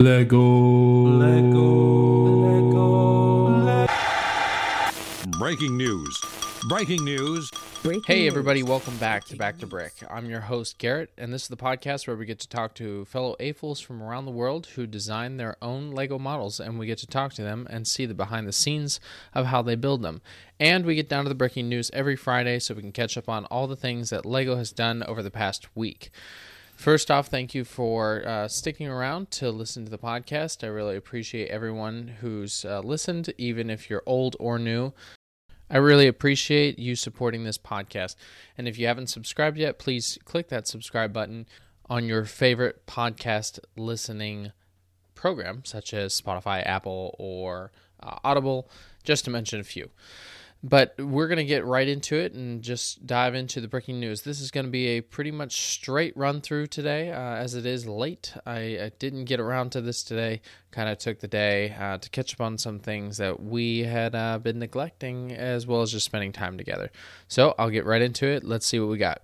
Lego. Lego. Breaking news. Breaking news. Hey, everybody, welcome back to Back to Brick. I'm your host, Garrett, and this is the podcast where we get to talk to fellow AFOLs from around the world who design their own Lego models, and we get to talk to them and see the behind the scenes of how they build them. And we get down to the breaking news every Friday so we can catch up on all the things that Lego has done over the past week. First off, thank you for uh, sticking around to listen to the podcast. I really appreciate everyone who's uh, listened, even if you're old or new. I really appreciate you supporting this podcast. And if you haven't subscribed yet, please click that subscribe button on your favorite podcast listening program, such as Spotify, Apple, or uh, Audible, just to mention a few. But we're going to get right into it and just dive into the breaking news. This is going to be a pretty much straight run through today, uh, as it is late. I, I, didn't get around to this today. Kind of took the day uh, to catch up on some things that we had uh, been neglecting, as well as just spending time together. So I'll get right into it. Let's see what we got.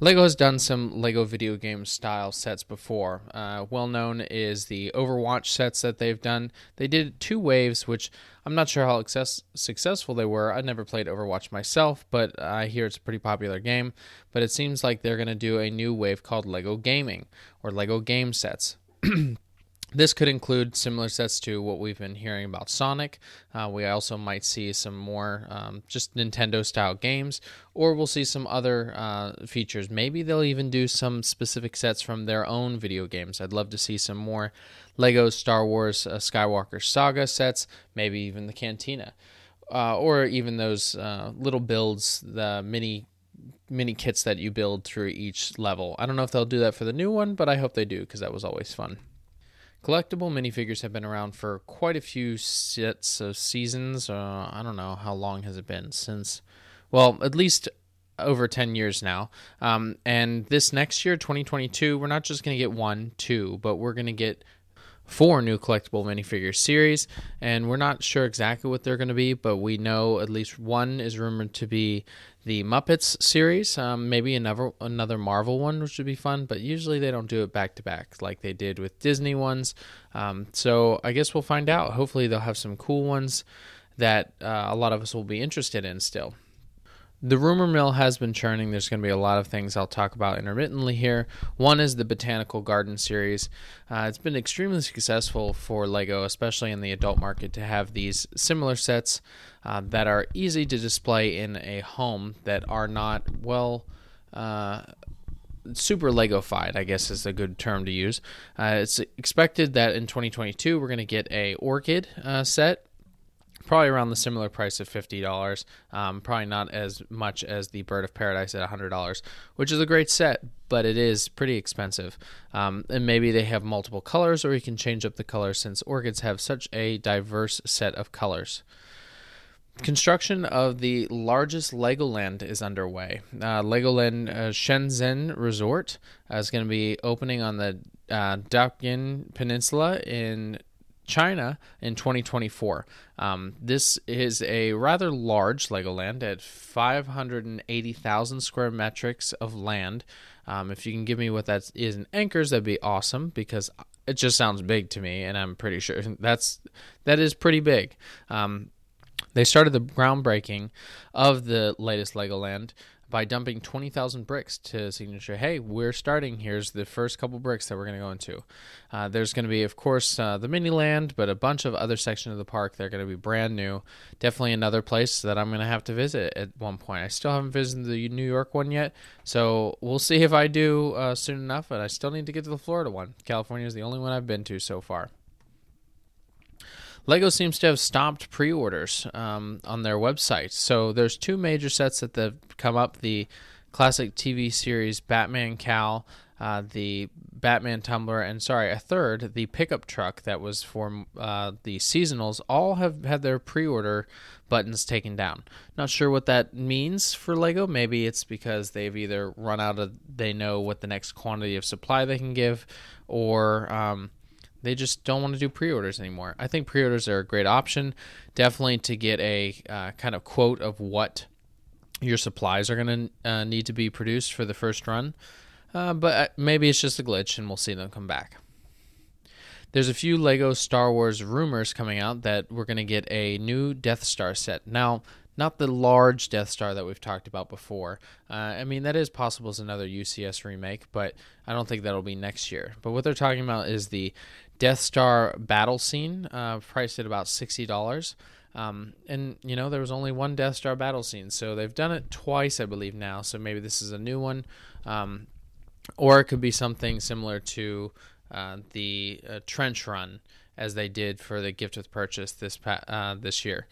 Lego has done some Lego video game style sets before. Uh, well known is the Overwatch sets that they've done. They did two waves, which I'm not sure how success- successful they were. I never played Overwatch myself, but I hear it's a pretty popular game. But it seems like they're going to do a new wave called Lego Gaming or Lego Game Sets. This could include similar sets to what we've been hearing about Sonic. Uh, we also might see some more um, just Nintendo style games, or we'll see some other uh, features. Maybe they'll even do some specific sets from their own video games. I'd love to see some more Lego Star Wars uh, Skywalker Saga sets, maybe even the Cantina, uh, or even those uh, little builds, the mini mini kits that you build through each level. I don't know if they'll do that for the new one, but I hope they do because that was always fun. Collectible minifigures have been around for quite a few sets of seasons. Uh, I don't know how long has it been since, well, at least over 10 years now. Um, and this next year, 2022, we're not just going to get one, two, but we're going to get four new collectible minifigure series. And we're not sure exactly what they're going to be, but we know at least one is rumored to be the Muppets series, um, maybe another another Marvel one, which would be fun. But usually they don't do it back to back like they did with Disney ones. Um, so I guess we'll find out. Hopefully they'll have some cool ones that uh, a lot of us will be interested in still. The rumor mill has been churning. There's going to be a lot of things I'll talk about intermittently here. One is the Botanical Garden series. Uh, it's been extremely successful for LEGO, especially in the adult market, to have these similar sets uh, that are easy to display in a home that are not, well, uh, super Legofied, I guess is a good term to use. Uh, it's expected that in 2022 we're going to get a Orchid uh, set probably around the similar price of fifty dollars. Um, probably not as much as the Bird of Paradise at hundred dollars, which is a great set, but it is pretty expensive. Um, and maybe they have multiple colors, or you can change up the colors since orchids have such a diverse set of colors. Construction of the largest Legoland is underway. Uh, Legoland uh, Shenzhen Resort uh, is going to be opening on the uh, Peninsula in China in 2024. Um, this is a rather large Legoland at 580,000 square metrics of land. Um, if you can give me what that is in acres, that'd be awesome because it just sounds big to me, and I'm pretty sure that's that is pretty big. Um, they started the groundbreaking of the latest Legoland by dumping 20,000 bricks to Signature. Hey, we're starting. Here's the first couple bricks that we're going to go into. Uh, there's going to be, of course, uh, the mini land, but a bunch of other sections of the park. They're going to be brand new. Definitely another place that I'm going to have to visit at one point. I still haven't visited the New York one yet, so we'll see if I do uh, soon enough. But I still need to get to the Florida one. California is the only one I've been to so far. Lego seems to have stopped pre-orders um, on their website. So there's two major sets that have come up: the classic TV series Batman Cowl, uh, the Batman Tumbler, and sorry, a third, the pickup truck that was for uh, the seasonals. All have had their pre-order buttons taken down. Not sure what that means for Lego. Maybe it's because they've either run out of, they know what the next quantity of supply they can give, or um, they just don't want to do pre-orders anymore. I think pre-orders are a great option, definitely to get a uh, kind of quote of what your supplies are going to uh, need to be produced for the first run. Uh, but uh, maybe it's just a glitch, and we'll see them come back. there's a few Lego Star Wars rumors coming out that we're going to get a new Death Star set. Now, not the large Death Star that we've talked about before. Uh, I mean, that is possible as another UCS remake, but I don't think that'll be next year. But what they're talking about is the Death Star battle scene, uh, priced at about sixty dollars. Um, and you know there was only one Death Star battle scene, so they've done it twice, I believe now. So maybe this is a new one, um, or it could be something similar to uh, the uh, trench run as they did for the gift with purchase this pa- uh, this year.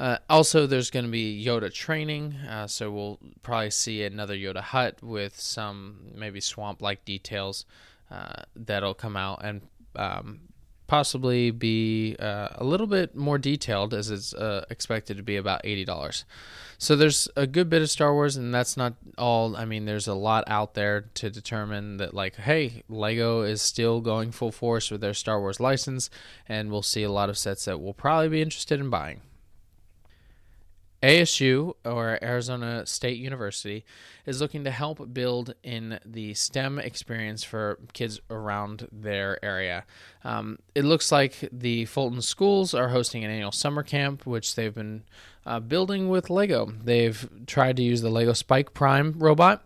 Uh, also, there's going to be Yoda training, uh, so we'll probably see another Yoda hut with some maybe swamp-like details uh, that'll come out and um, possibly be uh, a little bit more detailed, as it's uh, expected to be about eighty dollars. So there's a good bit of Star Wars, and that's not all. I mean, there's a lot out there to determine that, like, hey, Lego is still going full force with their Star Wars license, and we'll see a lot of sets that we'll probably be interested in buying. ASU, or Arizona State University, is looking to help build in the STEM experience for kids around their area. Um, it looks like the Fulton schools are hosting an annual summer camp, which they've been uh, building with Lego. They've tried to use the Lego Spike Prime robot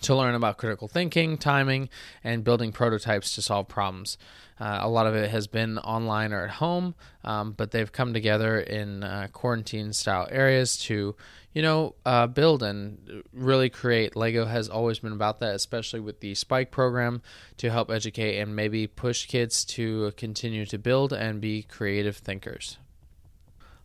to learn about critical thinking, timing, and building prototypes to solve problems. Uh, a lot of it has been online or at home, um, but they've come together in uh, quarantine style areas to, you know, uh, build and really create. Lego has always been about that, especially with the Spike program to help educate and maybe push kids to continue to build and be creative thinkers.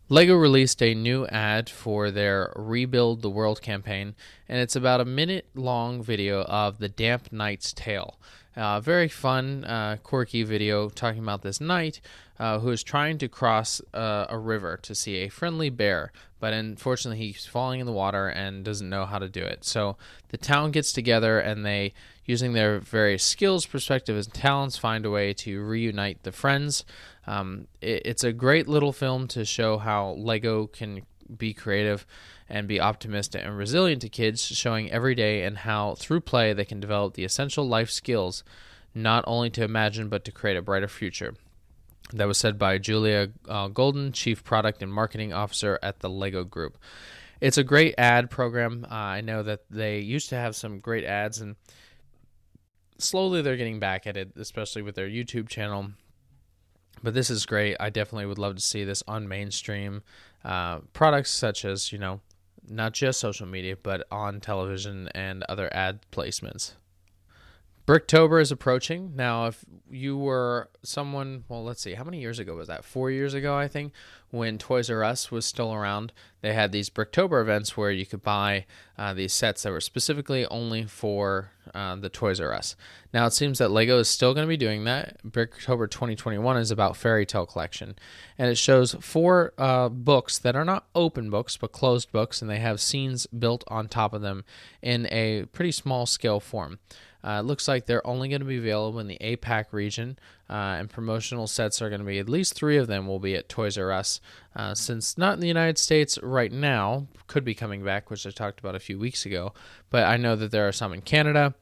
Lego released a new ad for their Rebuild the World campaign, and it's about a minute long video of the Damp Knight's Tale. Uh, very fun, uh, quirky video talking about this knight uh, who is trying to cross uh, a river to see a friendly bear, but unfortunately he's falling in the water and doesn't know how to do it. So the town gets together and they, using their various skills, perspectives, and talents, find a way to reunite the friends. Um, it, it's a great little film to show how Lego can be creative and be optimistic and resilient to kids, showing every day and how through play they can develop the essential life skills not only to imagine but to create a brighter future. That was said by Julia uh, Goldin, Chief Product and Marketing Officer at the Lego Group. It's a great ad program. Uh, I know that they used to have some great ads, and slowly they're getting back at it, especially with their YouTube channel but this is great. I definitely would love to see this on mainstream uh, products such as, you know, not just social media, but on television and other ad placements. Bricktober is approaching. Now, if you were someone, well, let's see, how many years ago was that? Four years ago, I think, when Toys R Us was still around. They had these Bricktober events where you could buy uh, these sets that were specifically only for uh, the Toys R Us. Now, it seems that Lego is still going to be doing that. Bricktober 2021 is about Fairy Tale Collection, and it shows four uh, books that are not open books, but closed books, and they have scenes built on top of them in a pretty small scale form. Uh, it looks like they're only going to be available in the APAC region, uh, and promotional sets are going to be at least three of them will be at Toys R Us. Uh, since not in the United States right now, could be coming back, which I talked about a few weeks ago, but I know that there are some in Canada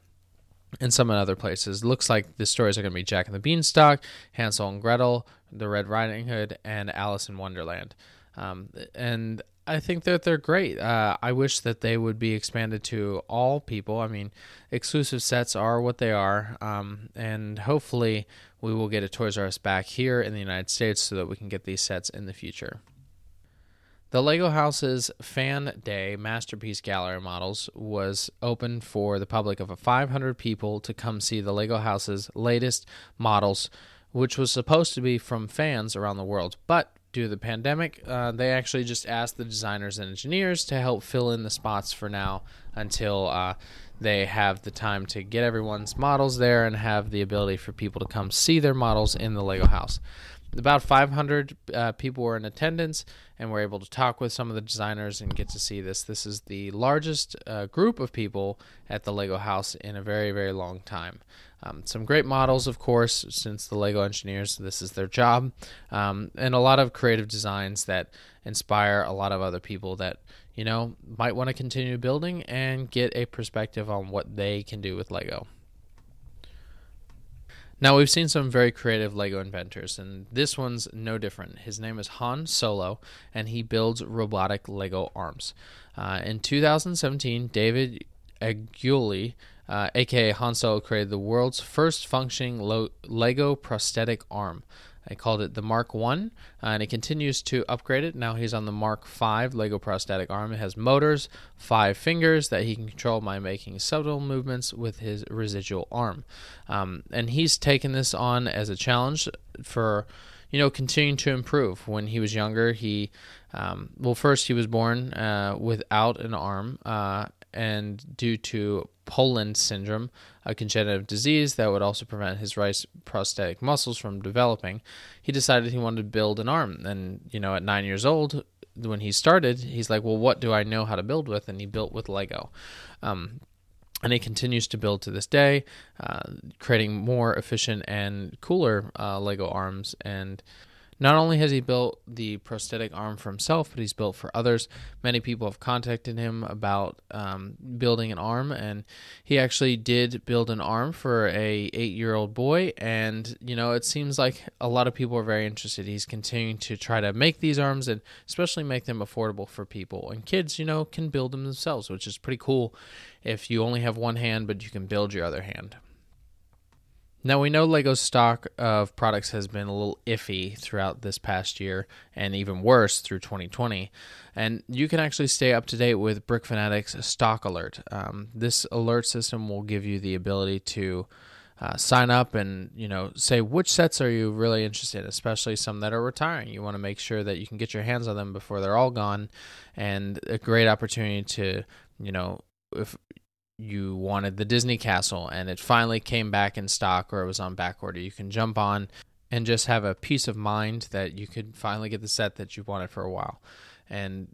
and some in other places. Looks like the stories are going to be Jack and the Beanstalk, Hansel and Gretel, The Red Riding Hood, and Alice in Wonderland. Um, and I think that they're great. Uh, I wish that they would be expanded to all people. I mean, exclusive sets are what they are, um, and hopefully we will get a Toys R Us back here in the United States so that we can get these sets in the future. The Lego House's Fan Day Masterpiece Gallery models was open for the public of 500 people to come see the Lego House's latest models, which was supposed to be from fans around the world. But due to the pandemic, uh, they actually just asked the designers and engineers to help fill in the spots for now until uh, they have the time to get everyone's models there and have the ability for people to come see their models in the Lego house. About 500 uh, people were in attendance and were able to talk with some of the designers and get to see this. This is the largest uh, group of people at the Lego house in a very, very long time. Um, some great models, of course, since the Lego engineers, this is their job, um, and a lot of creative designs that inspire a lot of other people that you know might want to continue building and get a perspective on what they can do with Lego. Now, we've seen some very creative Lego inventors, and this one's no different. His name is Hand Solo, and he builds robotic Lego arms. Uh, in 2017, David Aguilar, uh, aka Hand Solo, created the world's first functioning lo- Lego prosthetic arm. I called it the Mark One, uh, and he continues to upgrade it. Now he's on the Mark Five Lego prosthetic arm. It has motors, five fingers that he can control by making subtle movements with his residual arm. Um, and he's taken this on as a challenge for, you know, continuing to improve. When he was younger, he, um, well, first he was born uh, without an arm, uh, and due to Poland syndrome, a congenital disease that would also prevent his right prosthetic muscles from developing, he decided he wanted to build an arm. And, you know, at nine years old, when he started, he's like, well, what do I know how to build with? And he built with Lego. Um, and he continues to build to this day, uh, creating more efficient and cooler uh, Lego arms and not only has he built the prosthetic arm for himself, but he's built for others. Many people have contacted him about um, building an arm, and he actually did build an arm for a eight-year-old boy. And you know, it seems like a lot of people are very interested. He's continuing to try to make these arms, and especially make them affordable for people. And kids, you know, can build them themselves, which is pretty cool. If you only have one hand, but you can build your other hand. Now we know Lego's stock of products has been a little iffy throughout this past year and even worse through 2020. And you can actually stay up to date with Brick Fanatics Stock Alert. Um, this alert system will give you the ability to uh, sign up and you know say which sets are you really interested in, especially some that are retiring. You want to make sure that you can get your hands on them before they're all gone, and a great opportunity to you know if you wanted the Disney Castle and it finally came back in stock or it was on back order, you can jump on and just have a peace of mind that you could finally get the set that you wanted for a while. And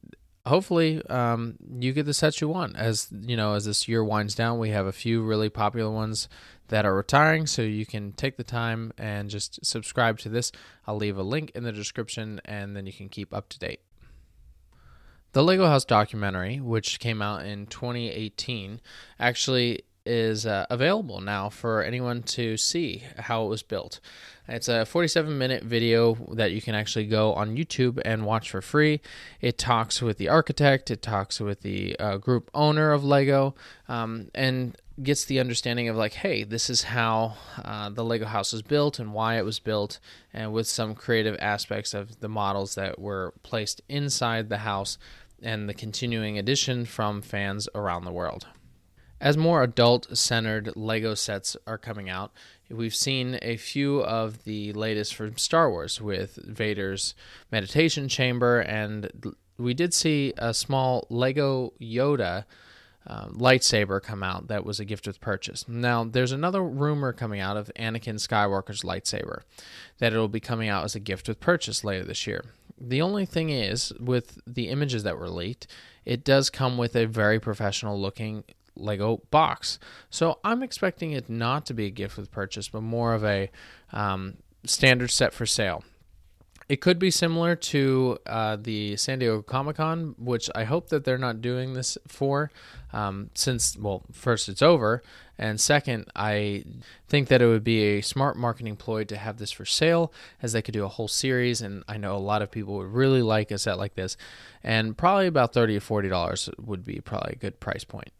hopefully um, you get the sets you want. As you know, as this year winds down, we have a few really popular ones that are retiring, so you can take the time and just subscribe to this. I'll leave a link in the description, and then you can keep up to date. The Lego House documentary, which came out in 2018, actually is uh, available now for anyone to see how it was built. It's a 47 minute video that you can actually go on YouTube and watch for free. It talks with the architect, it talks with the uh, group owner of Lego, um, and gets the understanding of like, hey, this is how uh, the Lego house was built and why it was built, and with some creative aspects of the models that were placed inside the house and the continuing addition from fans around the world. As more adult centered LEGO sets are coming out, we've seen a few of the latest from Star Wars with Vader's meditation chamber, and we did see a small LEGO Yoda uh, lightsaber come out that was a gift with purchase. Now, there's another rumor coming out of Anakin Skywalker's lightsaber that it'll be coming out as a gift with purchase later this year. The only thing is, with the images that were leaked, it does come with a very professional looking Lego box. So I'm expecting it not to be a gift with purchase, but more of a um, standard set for sale. It could be similar to uh, the San Diego Comic Con, which I hope that they're not doing this for, um, since, well, first, it's over, and second, I think that it would be a smart marketing ploy to have this for sale, as they could do a whole series, and I know a lot of people would really like a set like this, and probably about $30 or $40 would be probably a good price point.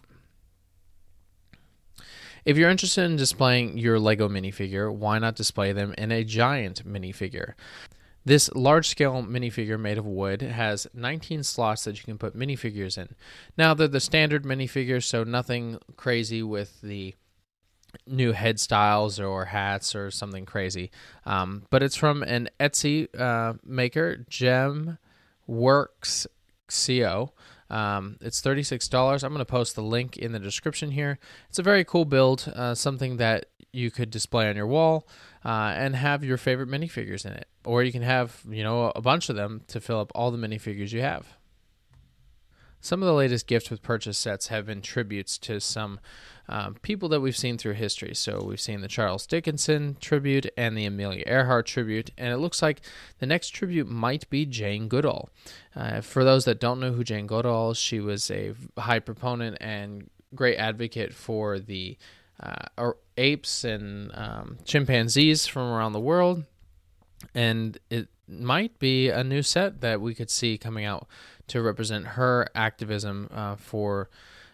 If you're interested in displaying your Lego minifigure, why not display them in a giant minifigure? This large scale minifigure made of wood has 19 slots that you can put minifigures in. Now, they're the standard minifigures, so nothing crazy with the new head styles or hats or something crazy. Um, but it's from an Etsy uh, maker, Gem Works Co. Um, it's $36. I'm going to post the link in the description here. It's a very cool build, uh, something that you could display on your wall uh, and have your favorite minifigures in it. Or you can have, you know, a bunch of them to fill up all the minifigures you have. Some of the latest gifts with purchase sets have been tributes to some um, people that we've seen through history. So we've seen the Charles Dickinson tribute and the Amelia Earhart tribute, and it looks like the next tribute might be Jane Goodall. Uh, for those that don't know who Jane Goodall is, she was a high proponent and great advocate for the uh, apes and um, chimpanzees from around the world, and it might be a new set that we could see coming out to represent her activism uh, for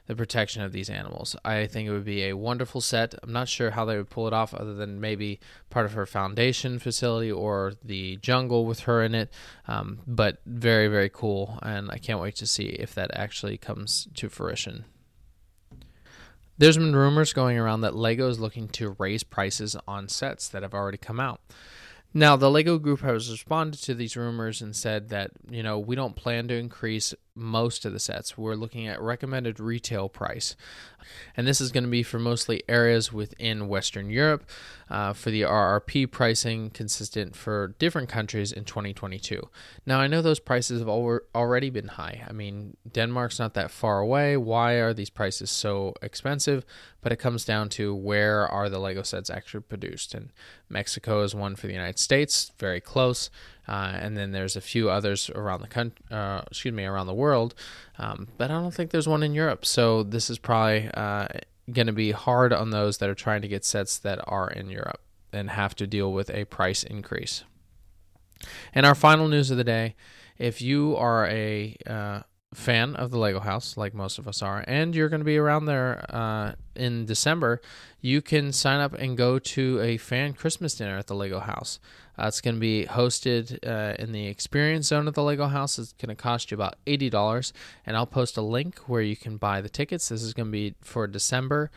the protection of these animals. I think it would be a wonderful set. I'm not sure how they would pull it off, other than maybe part of her foundation facility or the jungle with her in it. Um, but very, very cool, and I can't wait to see if that actually comes to fruition. There's been rumors going around that Lego is looking to raise prices on sets that have already come out. Now, the Lego group has responded to these rumors and said that, you know, we don't plan to increase most of the sets. We're looking at recommended retail price. And this is going to be for mostly areas within Western Europe uh, for the RRP pricing consistent for different countries in 2022. Now, I know those prices have al- already been high. I mean, Denmark's not that far away. Why are these prices so expensive? But it comes down to where are the Lego sets actually produced. And Mexico is one for the United States, very close. Uh, and then there's a few others around the country, uh, excuse me, around the world, um, but I don't think there's one in Europe. So this is probably uh, going to be hard on those that are trying to get sets that are in Europe and have to deal with a price increase. And our final news of the day: if you are a uh, fan of the Lego House, like most of us are, and you're going to be around there uh, in December, you can sign up and go to a fan Christmas dinner at the Lego House. Uh, it's going to be hosted uh, in the experience zone of the Lego House. It's going to cost you about $80, and I'll post a link where you can buy the tickets. This is going to be for December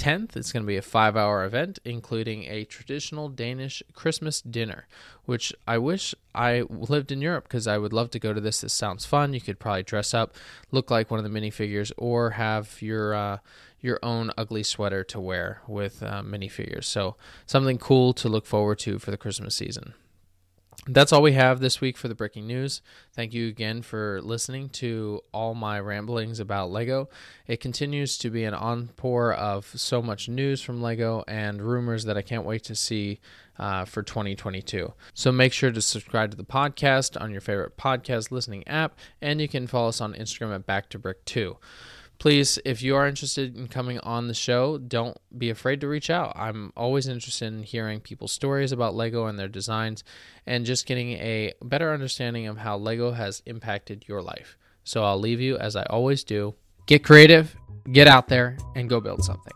10th. It's going to be a five hour event, including a traditional Danish Christmas dinner, which I wish I lived in Europe because I would love to go to this. This sounds fun. You could probably dress up, look like one of the minifigures, or have your. Uh, your own ugly sweater to wear with uh, minifigures. So, something cool to look forward to for the Christmas season that's all we have this week for the breaking news. Thank you again for listening to all my ramblings about Lego. It continues to be an onpour of so much news from Lego and rumors that I can't wait to see uh, for 2022. So make sure to subscribe to the podcast on your favorite podcast listening app, and you can follow us on Instagram at Back to Brick 2 please, if you are interested in coming on the show, don't be afraid to reach out. I'm always interested in hearing people's stories about Lego and their designs and just getting a better understanding of how Lego has impacted your life. So I'll leave you as I always do get creative, get out there, and go build something.